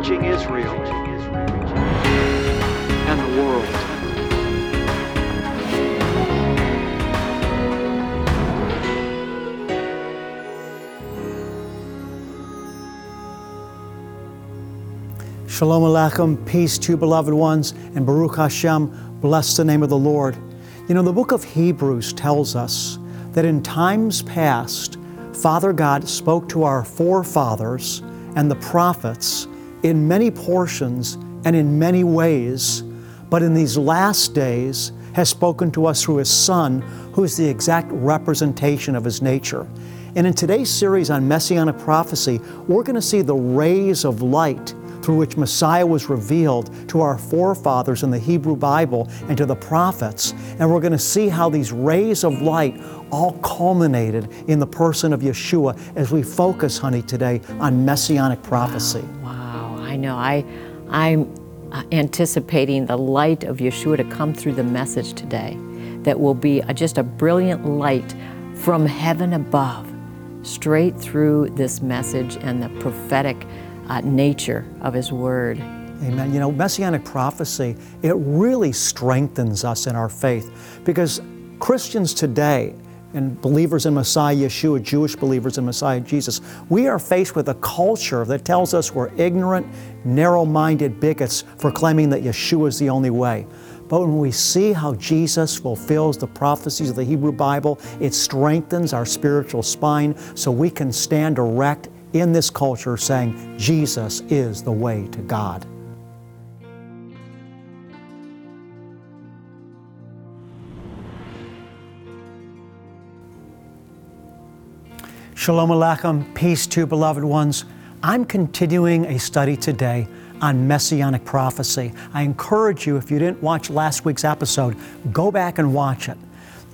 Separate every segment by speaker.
Speaker 1: reaching Israel and the world.
Speaker 2: Shalom Aleichem, peace to you, beloved ones, and Baruch Hashem, bless the name of the Lord. You know, the book of Hebrews tells us that in times past, Father God spoke to our forefathers and the prophets in many portions and in many ways, but in these last days has spoken to us through His Son, who is the exact representation of His nature. And in today's series on Messianic prophecy, we're going to see the rays of light through which Messiah was revealed to our forefathers in the Hebrew Bible and to the prophets. And we're going to see how these rays of light all culminated in the person of Yeshua as we focus, honey, today on messianic prophecy.
Speaker 3: I know. I, I'm anticipating the light of Yeshua to come through the message today that will be just a brilliant light from heaven above straight through this message and the prophetic uh, nature of His Word.
Speaker 2: Amen. You know, messianic prophecy, it really strengthens us in our faith because Christians today, and believers in Messiah Yeshua, Jewish believers in Messiah Jesus, we are faced with a culture that tells us we're ignorant, narrow minded bigots for claiming that Yeshua is the only way. But when we see how Jesus fulfills the prophecies of the Hebrew Bible, it strengthens our spiritual spine so we can stand erect in this culture saying Jesus is the way to God. Shalom Aleichem, peace to beloved ones. I'm continuing a study today on messianic prophecy. I encourage you, if you didn't watch last week's episode, go back and watch it.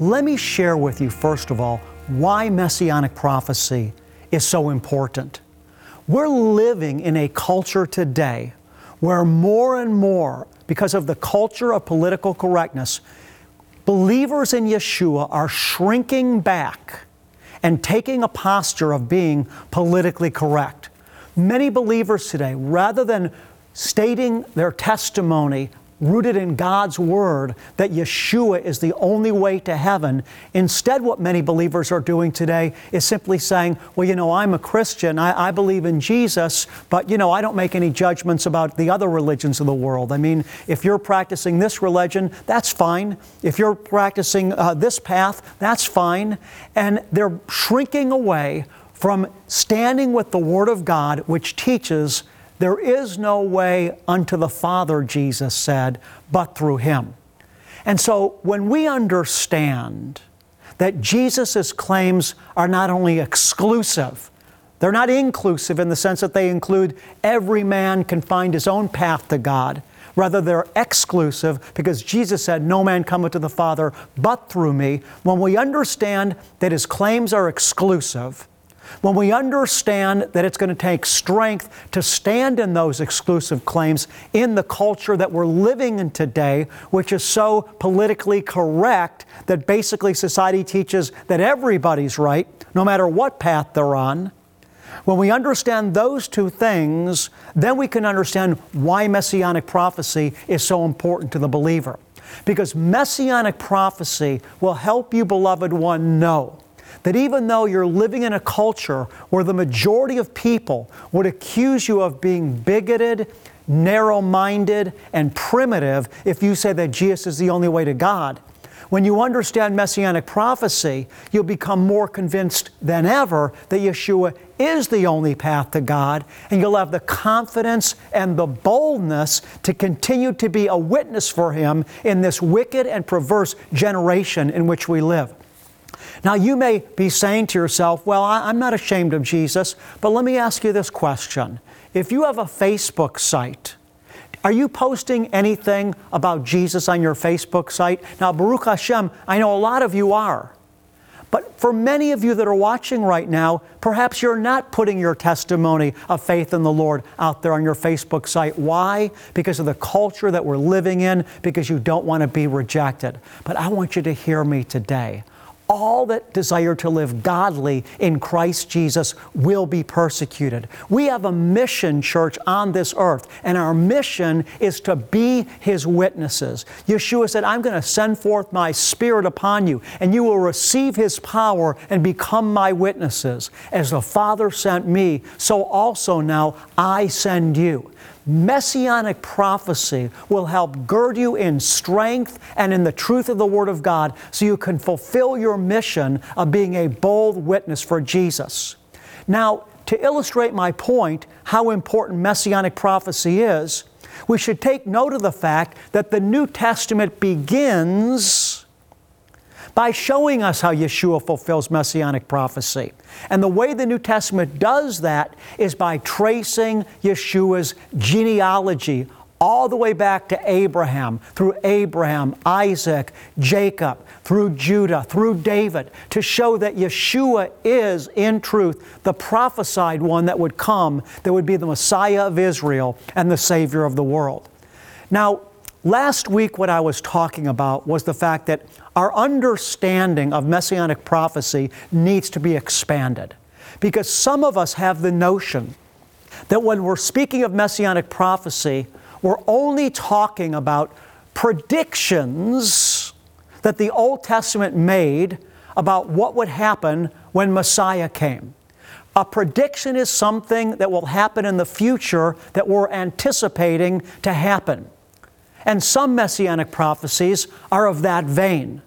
Speaker 2: Let me share with you, first of all, why messianic prophecy is so important. We're living in a culture today where more and more, because of the culture of political correctness, believers in Yeshua are shrinking back and taking a posture of being politically correct. Many believers today, rather than stating their testimony rooted in God's Word that Yeshua is the only way to heaven. Instead, what many believers are doing today is simply saying, Well, you know, I'm a Christian, I, I, believe in Jesus, but, you know, I don't make any judgments about the other religions of the world. I mean, if you're practicing this religion, that's fine. If you're practicing uh, this path, that's fine. And they're shrinking away from standing with the Word of God, which teaches there is no way unto the Father, Jesus said, but through Him. And so when we understand that Jesus' claims are not only exclusive, they're not inclusive in the sense that they include every man can find his own path to God. Rather, they're exclusive because Jesus said, No man cometh to the Father but through me. When we understand that his claims are exclusive, when we understand that it's going to take strength to stand in those exclusive claims in the culture that we're living in today, which is so politically correct that basically society teaches that everybody's right, no matter what path they're on. When we understand those two things, then we can understand why messianic prophecy is so important to the believer. Because messianic prophecy will help you, beloved one, know that even though you're living in a culture where the majority of people would accuse you of being bigoted, narrow minded, and primitive if you say that Jesus is the only way to God, when you understand messianic prophecy, you'll become more convinced than ever that Yeshua is the only path to God, and you'll have the confidence and the boldness to continue to be a witness for Him in this wicked and perverse generation in which we live. Now, you may be saying to yourself, Well, I'm not ashamed of Jesus, but let me ask you this question. If you have a Facebook site, are you posting anything about Jesus on your Facebook site? Now, Baruch Hashem, I know a lot of you are. But for many of you that are watching right now, perhaps you're not putting your testimony of faith in the Lord out there on your Facebook site. Why? Because of the culture that we're living in, because you don't want to be rejected. But I want you to hear me today all that desire to live godly in Christ Jesus will be persecuted. We have a mission, church, on this earth, and our mission is to be His witnesses. Yeshua said, I'm going to send forth my Spirit upon you, and you will receive His power and become my witnesses. As the Father sent me, so also now I send you. Messianic prophecy will help gird you in strength and in the truth of the Word of God so you can fulfill your mission of being a bold witness for Jesus. Now, to illustrate my point, how important Messianic prophecy is, we should take note of the fact that the New Testament begins by showing us how Yeshua fulfills messianic prophecy. And the way the New Testament does that is by tracing Yeshua's genealogy all the way back to Abraham, through Abraham, Isaac, Jacob, through Judah, through David, to show that Yeshua is, in truth, the prophesied one that would come, that would be the Messiah of Israel and the Savior of the world. Now, last week, what I was talking about was the fact that our understanding of messianic prophecy needs to be expanded. Because some of us have the notion that when we're speaking of messianic prophecy, we're only talking about predictions that the Old Testament made about what would happen when Messiah came. A prediction is something that will happen in the future that we're anticipating to happen. And some messianic prophecies are of that vein.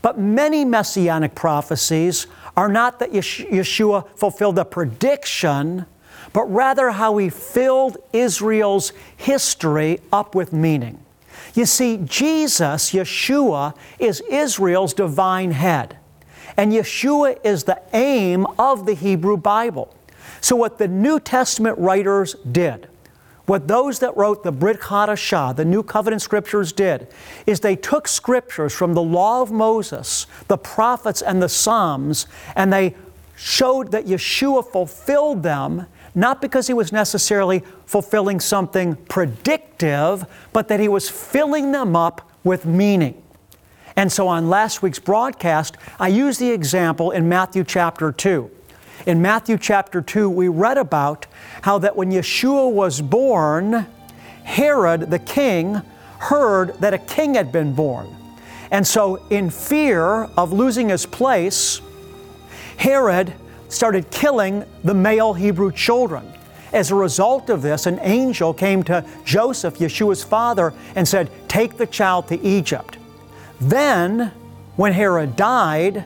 Speaker 2: But many messianic prophecies are not that Yeshua fulfilled a prediction, but rather how he filled Israel's history up with meaning. You see, Jesus, Yeshua, is Israel's divine head. And Yeshua is the aim of the Hebrew Bible. So, what the New Testament writers did what those that wrote the Brit Hadashah, the New Covenant Scriptures, did is they took scriptures from the Law of Moses, the prophets, and the Psalms, and they showed that Yeshua fulfilled them, not because he was necessarily fulfilling something predictive, but that he was filling them up with meaning. And so on last week's broadcast, I used the example in Matthew chapter 2. In Matthew chapter 2, we read about how that when Yeshua was born, Herod the king heard that a king had been born. And so, in fear of losing his place, Herod started killing the male Hebrew children. As a result of this, an angel came to Joseph, Yeshua's father, and said, Take the child to Egypt. Then, when Herod died,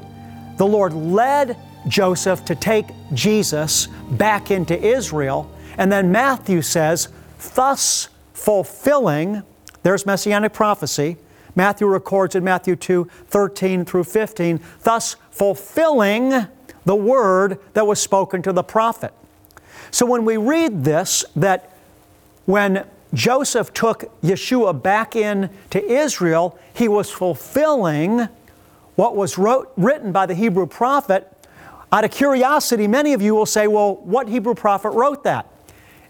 Speaker 2: the Lord led Joseph to take Jesus back into Israel. And then Matthew says, thus fulfilling, there's messianic prophecy. Matthew records in Matthew 2 13 through 15, thus fulfilling the word that was spoken to the prophet. So when we read this, that when Joseph took Yeshua back in to Israel, he was fulfilling what was wrote, written by the Hebrew prophet out of curiosity, many of you will say, well, what Hebrew prophet wrote that?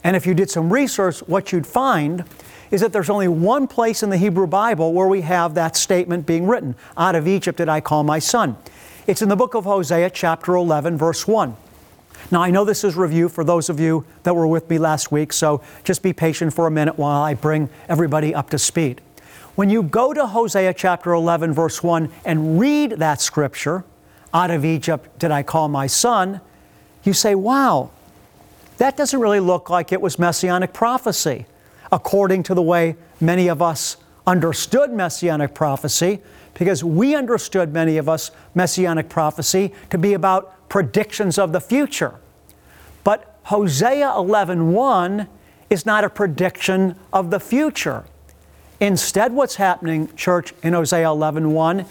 Speaker 2: And if you did some research, what you'd find is that there's only one place in the Hebrew Bible where we have that statement being written Out of Egypt did I call my son. It's in the book of Hosea, chapter 11, verse 1. Now, I know this is review for those of you that were with me last week, so just be patient for a minute while I bring everybody up to speed. When you go to Hosea chapter 11, verse 1, and read that scripture, out of Egypt did I call my son, you say, wow, that doesn't really look like it was messianic prophecy, according to the way many of us understood messianic prophecy, because we understood, many of us, messianic prophecy to be about predictions of the future. But Hosea 11:1 is not a prediction of the future. Instead, what's happening, church, in Hosea 11:1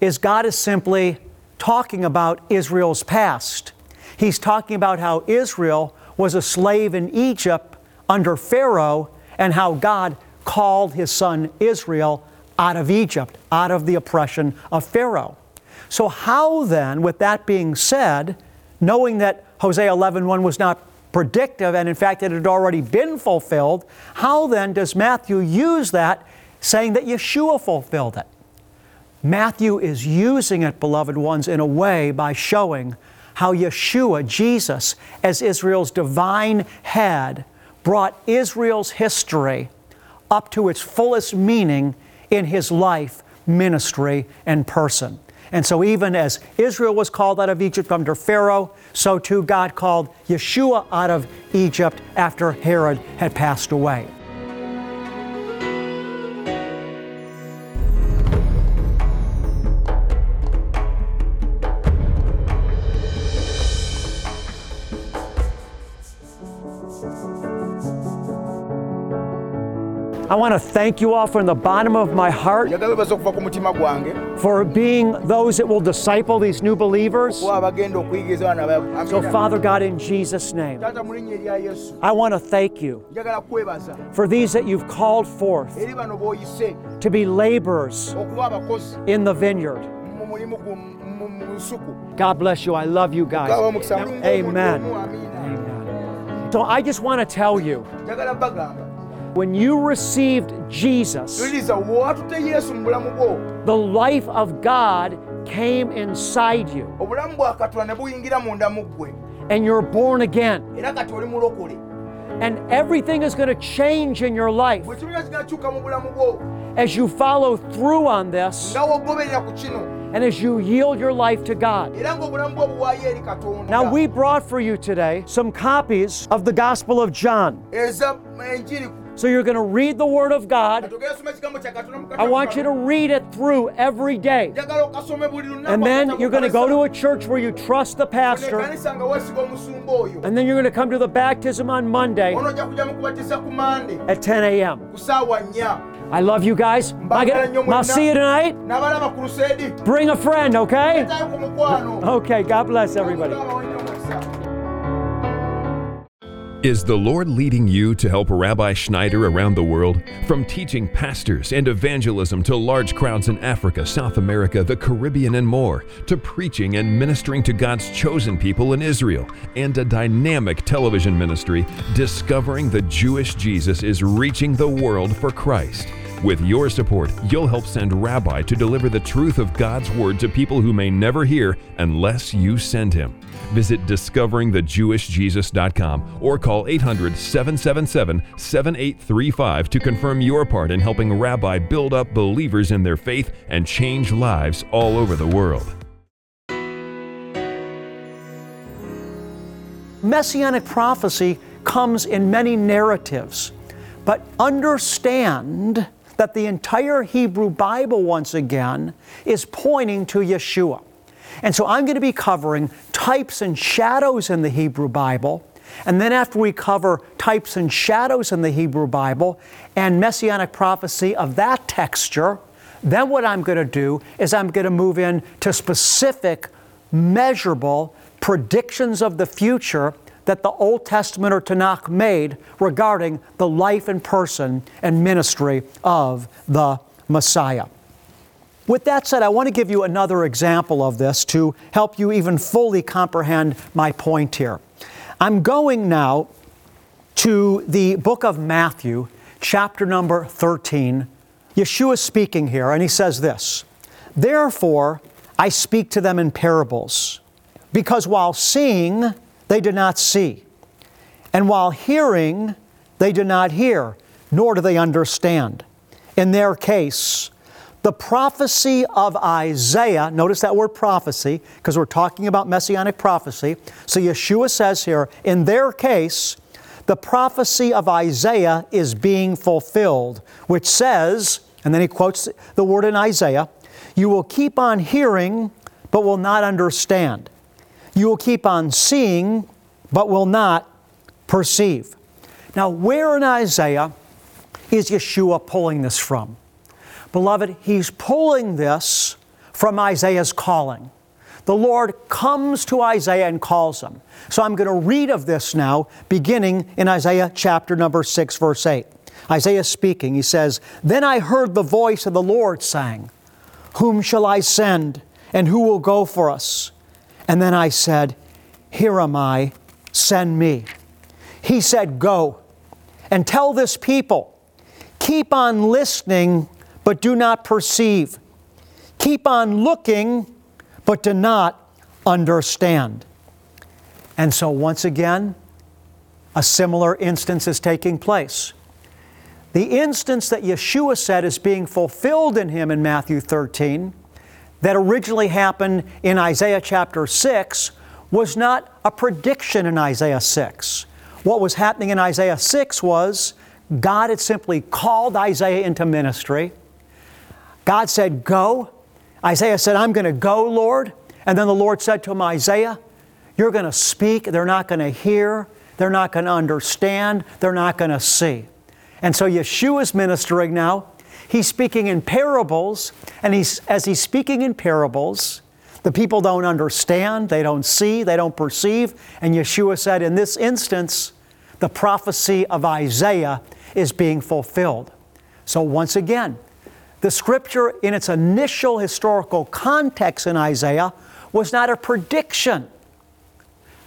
Speaker 2: is God is simply talking about Israel's past. He's talking about how Israel was a slave in Egypt under Pharaoh and how God called his son Israel out of Egypt, out of the oppression of Pharaoh. So, how then, with that being said, knowing that Hosea 11:1 was not predictive and in fact it had already been fulfilled, how then does Matthew use that saying that Yeshua fulfilled it? Matthew is using it, beloved ones, in a way by showing how Yeshua, Jesus, as Israel's divine head, brought Israel's history up to its fullest meaning in his life, ministry, and person. And so, even as Israel was called out of Egypt under Pharaoh, so too God called Yeshua out of Egypt after Herod had passed away. I want to thank you all from the bottom of my heart for being those that will disciple these new believers. So, Father God, in Jesus' name, I want to thank you for these that you've called forth to be laborers in the vineyard. God bless you. I love you guys. Amen. Amen. So I just want to tell you when you received Jesus,
Speaker 1: tuliriza watute yesu mu bulamu bwo.
Speaker 2: the life of God came inside you.
Speaker 1: Obulamu bwa katonda ne buyingira munda mu ggwe.
Speaker 2: And you're born again.
Speaker 1: era kati oli mulokole.
Speaker 2: And everything is going to change in your life.
Speaker 1: Bwe kibiga kigakyuka mu bulamu bwo.
Speaker 2: As you follow through on this
Speaker 1: nga wogoberera ku kino.
Speaker 2: and as you yield your life to God.
Speaker 1: era ng'obulamu bwo buwaayo eri katonda.
Speaker 2: Now, we brought for you today some copies of the Gospel of John. So you're going to read the Word of God.
Speaker 1: katogera soma ekigambo kya katonda mu
Speaker 2: I want you to read it through every day.
Speaker 1: njagala okasome buli lunaku
Speaker 2: And then you're going to go to a church where you trust the pastor.
Speaker 1: ekanisa nga weesiga omusumba oyo
Speaker 2: And then you're going to come to the baptism on Monday
Speaker 1: ono ojja kujja mu kubatiza ku mande
Speaker 2: at 10 a.m.
Speaker 1: ku saawa nnya
Speaker 2: I love you guys. I'll see you tonight.
Speaker 1: n'abalaba ku luseedi
Speaker 2: Bring a friend, okay?
Speaker 1: tayo ku mukwano
Speaker 2: Okay, God bless everybody.
Speaker 4: Is the Lord leading you to help Rabbi Schneider around the world? From teaching pastors and evangelism to large crowds in Africa, South America, the Caribbean, and more, to preaching and ministering to God's chosen people in Israel, and a dynamic television ministry, Discovering the Jewish Jesus is reaching the world for Christ. With your support, you'll help send Rabbi to deliver the truth of God's Word to people who may never hear unless you send him. Visit discoveringthejewishjesus.com or call 800 777 7835 to confirm your part in helping Rabbi build up believers in their faith and change lives all over the world.
Speaker 2: Messianic prophecy comes in many narratives, but understand that the entire Hebrew Bible, once again, is pointing to Yeshua. And so I'm going to be covering types and shadows in the Hebrew Bible. And then, after we cover types and shadows in the Hebrew Bible and messianic prophecy of that texture, then what I'm going to do is I'm going to move in to specific, measurable predictions of the future that the Old Testament or Tanakh made regarding the life and person and ministry of the Messiah. With that said, I want to give you another example of this to help you even fully comprehend my point here. I'm going now to the book of Matthew, chapter number 13. Yeshua is speaking here, and he says this Therefore, I speak to them in parables, because while seeing, they do not see, and while hearing, they do not hear, nor do they understand. In their case, the prophecy of Isaiah, notice that word prophecy, because we're talking about messianic prophecy. So Yeshua says here, in their case, the prophecy of Isaiah is being fulfilled, which says, and then he quotes the word in Isaiah, you will keep on hearing, but will not understand. You will keep on seeing, but will not perceive. Now, where in Isaiah is Yeshua pulling this from? Beloved, he's pulling this from Isaiah's calling. The Lord comes to Isaiah and calls him. So I'm going to read of this now, beginning in Isaiah chapter number 6, verse 8. Isaiah speaking, he says, Then I heard the voice of the Lord saying, Whom shall I send, and who will go for us? And then I said, Here am I, send me. He said, Go and tell this people, keep on listening, but do not perceive. keep on looking, but do not understand. And so, once again, a similar instance is taking place. The instance that Yeshua said is being fulfilled in him in Matthew 13, that originally happened in Isaiah chapter 6, was not a prediction in Isaiah 6. What was happening in Isaiah 6 was God had simply called Isaiah into ministry. God said, Go. Isaiah said, I'm going to go, Lord. And then the Lord said to him, Isaiah, you're going to speak. They're not going to hear. They're not going to understand. They're not going to see. And so Yeshua's ministering now. He's speaking in parables. And he's, as he's speaking in parables, the people don't understand, they don't see, they don't perceive. And Yeshua said, in this instance, the prophecy of Isaiah is being fulfilled. So, once again, the scripture in its initial historical context in Isaiah was not a prediction.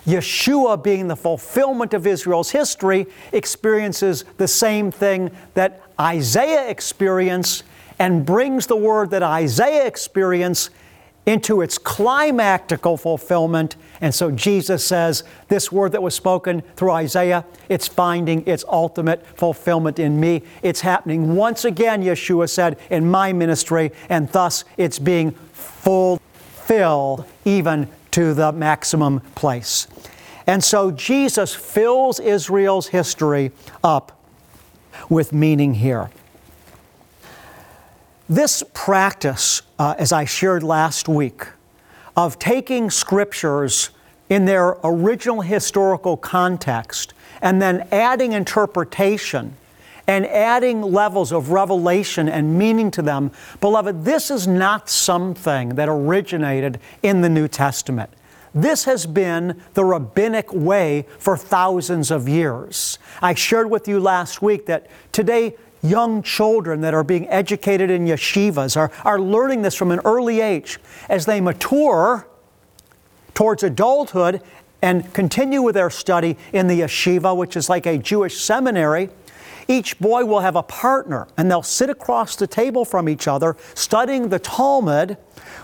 Speaker 2: Yeshua, being the fulfillment of Israel's history, experiences the same thing that Isaiah experience and brings the word that Isaiah experienced into its climactical fulfillment. And so Jesus says, This word that was spoken through Isaiah, it's finding its ultimate fulfillment in me. It's happening once again, Yeshua said, in my ministry, and thus it's being fulfilled even to the maximum place. And so Jesus fills Israel's history up with meaning here. This practice, uh, as I shared last week, of taking scriptures in their original historical context and then adding interpretation and adding levels of revelation and meaning to them, beloved, this is not something that originated in the New Testament. This has been the rabbinic way for thousands of years. I shared with you last week that today young children that are being educated in yeshivas are, are learning this from an early age. As they mature towards adulthood and continue with their study in the yeshiva, which is like a Jewish seminary, each boy will have a partner and they'll sit across the table from each other studying the Talmud,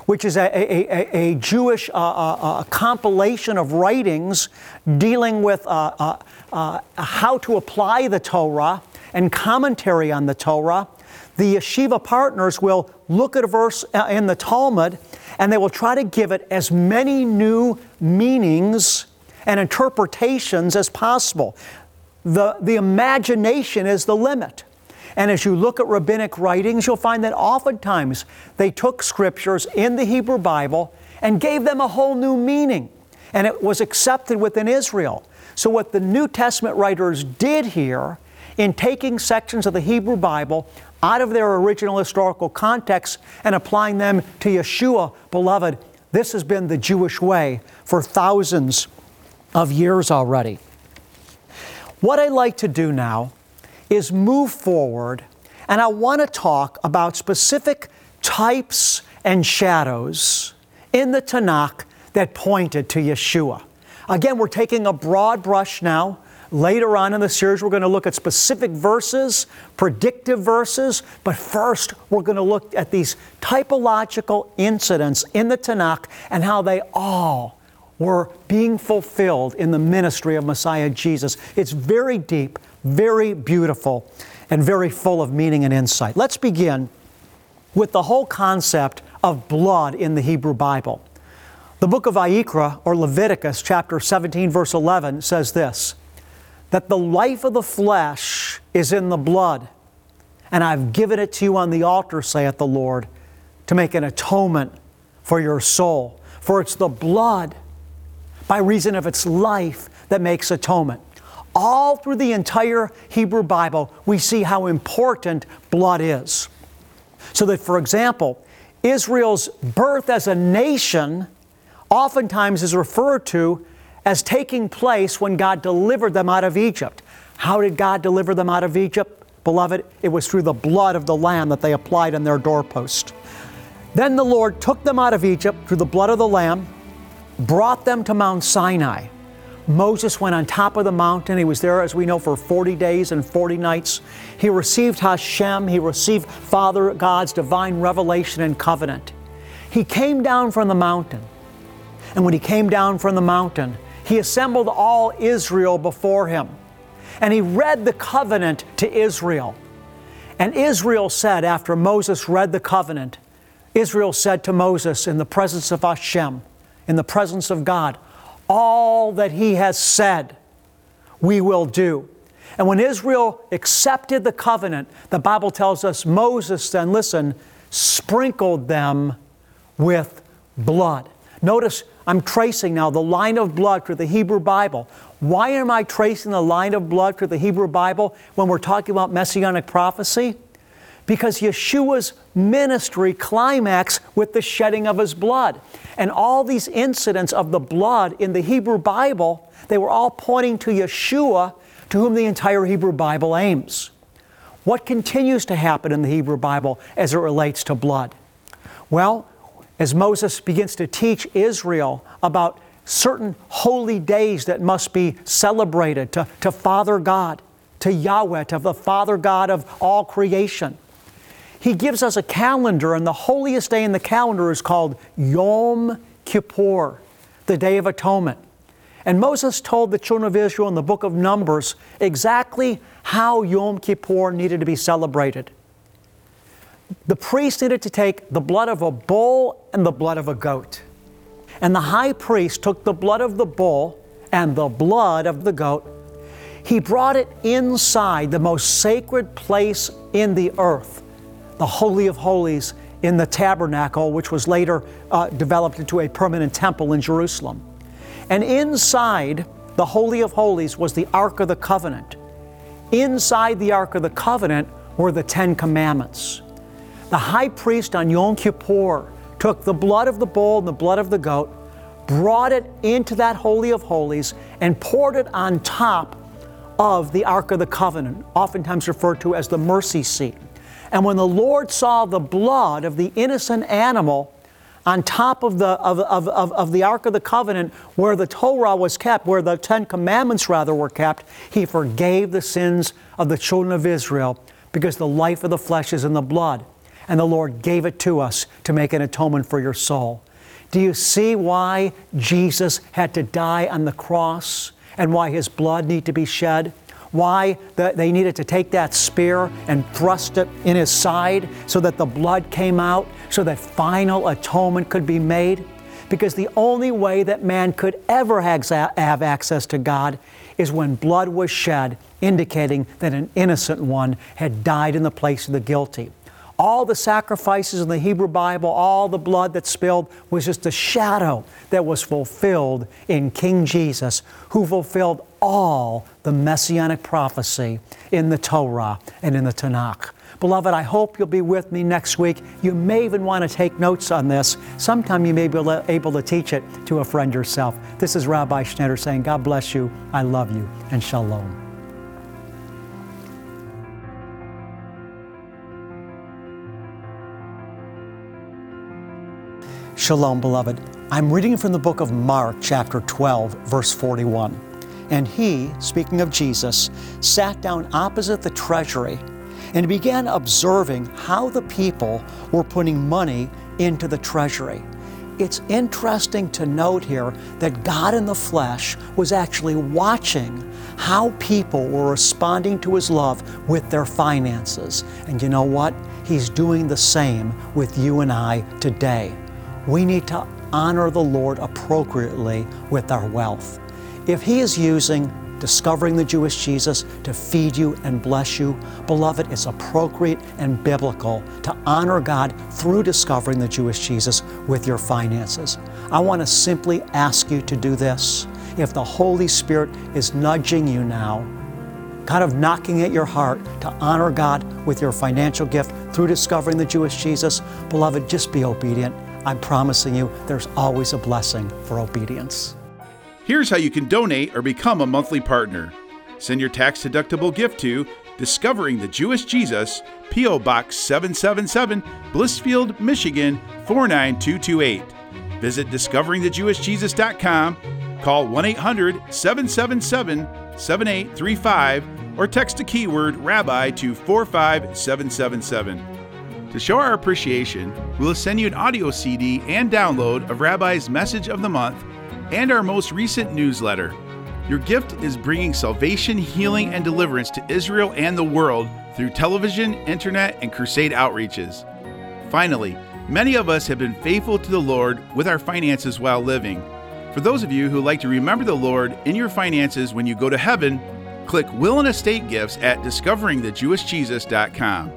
Speaker 2: which is a, a, a, a Jewish uh, uh, uh, compilation of writings dealing with uh, uh, uh, how to apply the Torah and commentary on the Torah, the yeshiva partners will look at a verse in the Talmud and they will try to give it as many new meanings and interpretations as possible. The, the imagination is the limit. And as you look at rabbinic writings, you'll find that oftentimes they took scriptures in the Hebrew Bible and gave them a whole new meaning. And it was accepted within Israel. So, what the New Testament writers did here in taking sections of the Hebrew Bible out of their original historical context and applying them to Yeshua, beloved, this has been the Jewish way for thousands of years already. What I'd like to do now is move forward, and I want to talk about specific types and shadows in the Tanakh that pointed to Yeshua. Again, we're taking a broad brush now Later on in the series, we're going to look at specific verses, predictive verses, but first, we're going to look at these typological incidents in the Tanakh and how they all were being fulfilled in the ministry of Messiah Jesus. It's very deep, very beautiful, and very full of meaning and insight. Let's begin with the whole concept of blood in the Hebrew Bible. The book of Vayikra, or Leviticus, chapter 17, verse 11, says this that the life of the flesh is in the blood. And I've given it to you on the altar, saith the Lord, to make an atonement for your soul. For it's the blood, by reason of its life, that makes atonement. All through the entire Hebrew Bible, we see how important blood is. So that, for example, Israel's birth as a nation oftentimes is referred to as taking place when God delivered them out of Egypt. How did God deliver them out of Egypt? Beloved, it was through the blood of the Lamb that they applied on their doorpost. Then the Lord took them out of Egypt through the blood of the Lamb, brought them to Mount Sinai. Moses went on top of the mountain. He was there, as we know, for 40 days and 40 nights. He received Hashem, he received Father God's divine revelation and covenant. He came down from the mountain. And when he came down from the mountain, he assembled all Israel before him. And he read the covenant to Israel. And Israel said, after Moses read the covenant, Israel said to Moses in the presence of Hashem, in the presence of God, All that he has said, we will do. And when Israel accepted the covenant, the Bible tells us Moses then, listen, sprinkled them with blood. Notice I'm tracing now the line of blood through the Hebrew Bible. Why am I tracing the line of blood through the Hebrew Bible when we're talking about messianic prophecy? Because Yeshua's ministry climax with the shedding of his blood. And all these incidents of the blood in the Hebrew Bible, they were all pointing to Yeshua, to whom the entire Hebrew Bible aims. What continues to happen in the Hebrew Bible as it relates to blood? Well, as Moses begins to teach Israel about certain holy days that must be celebrated to, to Father God, to Yahweh, to the Father God of all creation. He gives us a calendar, and the holiest day in the calendar is called Yom Kippur, the Day of Atonement. And Moses told the children of Israel in the book of Numbers exactly how Yom Kippur needed to be celebrated the priest needed to take the blood of a bull and the blood of a goat. And the high priest took the blood of the bull and the blood of the goat. He brought it inside the most sacred place in the earth, the Holy of Holies in the tabernacle, which was later uh, developed into a permanent temple in Jerusalem. And inside the Holy of Holies was the Ark of the Covenant. Inside the Ark of the Covenant were the Ten Commandments. The high priest on Yom Kippur took the blood of the bull and the blood of the goat, brought it into that Holy of Holies, and poured it on top of the Ark of the Covenant, oftentimes referred to as the mercy seat. And when the Lord saw the blood of the innocent animal on top of the, of, of, of, of, the Ark of the Covenant, where the Torah was kept, where the Ten Commandments rather were kept, He forgave the sins of the children of Israel because the life of the flesh is in the blood and the Lord gave it to us to make an atonement for your soul. Do you see why Jesus had to die on the cross and why his blood needed to be shed? Why the, they needed to take that spear and thrust it in his side so that the blood came out, so that final atonement could be made? Because the only way that man could ever have access to God is when blood was shed, indicating that an innocent one had died in the place of the guilty. All the sacrifices in the Hebrew Bible, all the blood that spilled was just a shadow that was fulfilled in King Jesus, who fulfilled all the messianic prophecy in the Torah and in the Tanakh. Beloved, I hope you'll be with me next week. You may even want to take notes on this. Sometime you may be able to teach it to a friend yourself. This is Rabbi Schneider saying, God bless you, I love you, and shalom. Shalom, beloved. I'm reading from the book of Mark, chapter 12, verse 41. And he, speaking of Jesus, sat down opposite the treasury and began observing how the people were putting money into the treasury. It's interesting to note here that God in the flesh was actually watching how people were responding to His love with their finances. And you know what? He's doing the same with you and I today we need to honor the Lord appropriately with our wealth. If He is using discovering the Jewish Jesus to feed you and bless you, beloved, it's appropriate and biblical to honor God through discovering the Jewish Jesus with your finances. I want to simply ask you to do this. If the Holy Spirit is nudging you now, kind of knocking at your heart to honor God with your financial gift through discovering the Jewish Jesus, beloved, just be obedient I'm promising you there's always a blessing for obedience.
Speaker 5: Here's how you can donate or become a monthly partner. Send your tax deductible gift to Discovering the Jewish Jesus, P.O. Box 777, Blissfield, Michigan 49228. Visit discoveringthejewishjesus.com, call 1 800 777 7835, or text the keyword Rabbi to 45777. To show our appreciation, we will send you an audio CD and download of Rabbi's Message of the Month and our most recent newsletter. Your gift is bringing salvation, healing, and deliverance to Israel and the world through television, internet, and crusade outreaches. Finally, many of us have been faithful to the Lord with our finances while living. For those of you who like to remember the Lord in your finances when you go to heaven, click Will and Estate Gifts at discoveringthejewishjesus.com.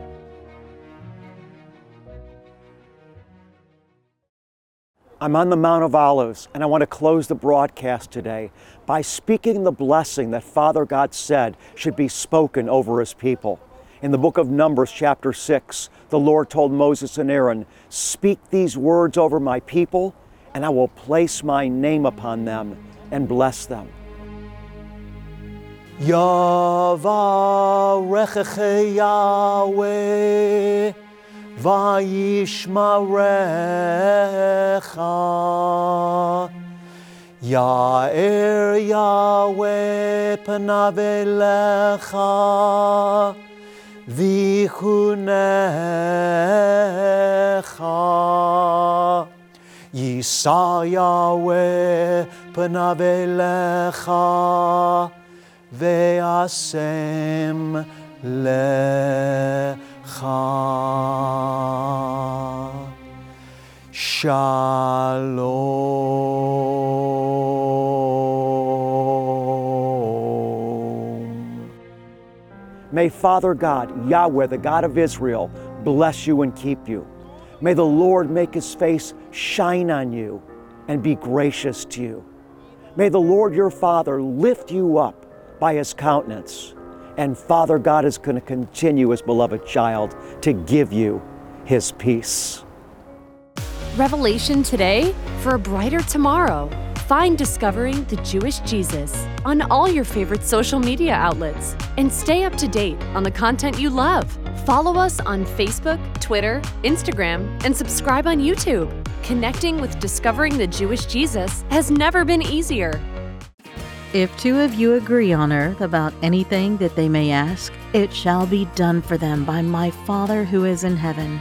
Speaker 2: I'm on the Mount of Olives, and I want to close the broadcast today by speaking the blessing that Father God said should be spoken over His people. In the book of Numbers, chapter 6, the Lord told Moses and Aaron, Speak these words over my people, and I will place my name upon them and bless them. Yahweh vayishmarecha. Ya'er Yahweh panav elecha vichunecha Yisa Yahweh panav elecha ve'asem lecha Shalom. May Father God, Yahweh, the God of Israel, bless you and keep you. May the Lord make his face shine on you and be gracious to you. May the Lord your Father lift you up by his countenance. And Father God is going to continue, his beloved child, to give you his peace.
Speaker 6: Revelation today for a brighter tomorrow. Find Discovering the Jewish Jesus on all your favorite social media outlets and stay up to date on the content you love. Follow us on Facebook, Twitter, Instagram, and subscribe on YouTube. Connecting with Discovering the Jewish Jesus has never been easier.
Speaker 7: If two of you agree on earth about anything that they may ask, it shall be done for them by my Father who is in heaven.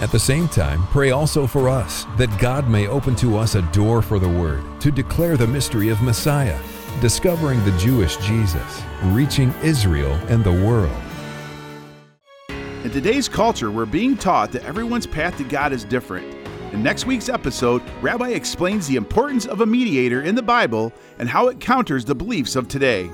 Speaker 4: At the same time, pray also for us, that God may open to us a door for the Word, to declare the mystery of Messiah, discovering the Jewish Jesus, reaching Israel and the world.
Speaker 5: In today's culture, we're being taught that everyone's path to God is different. In next week's episode, Rabbi explains the importance of a mediator in the Bible and how it counters the beliefs of today.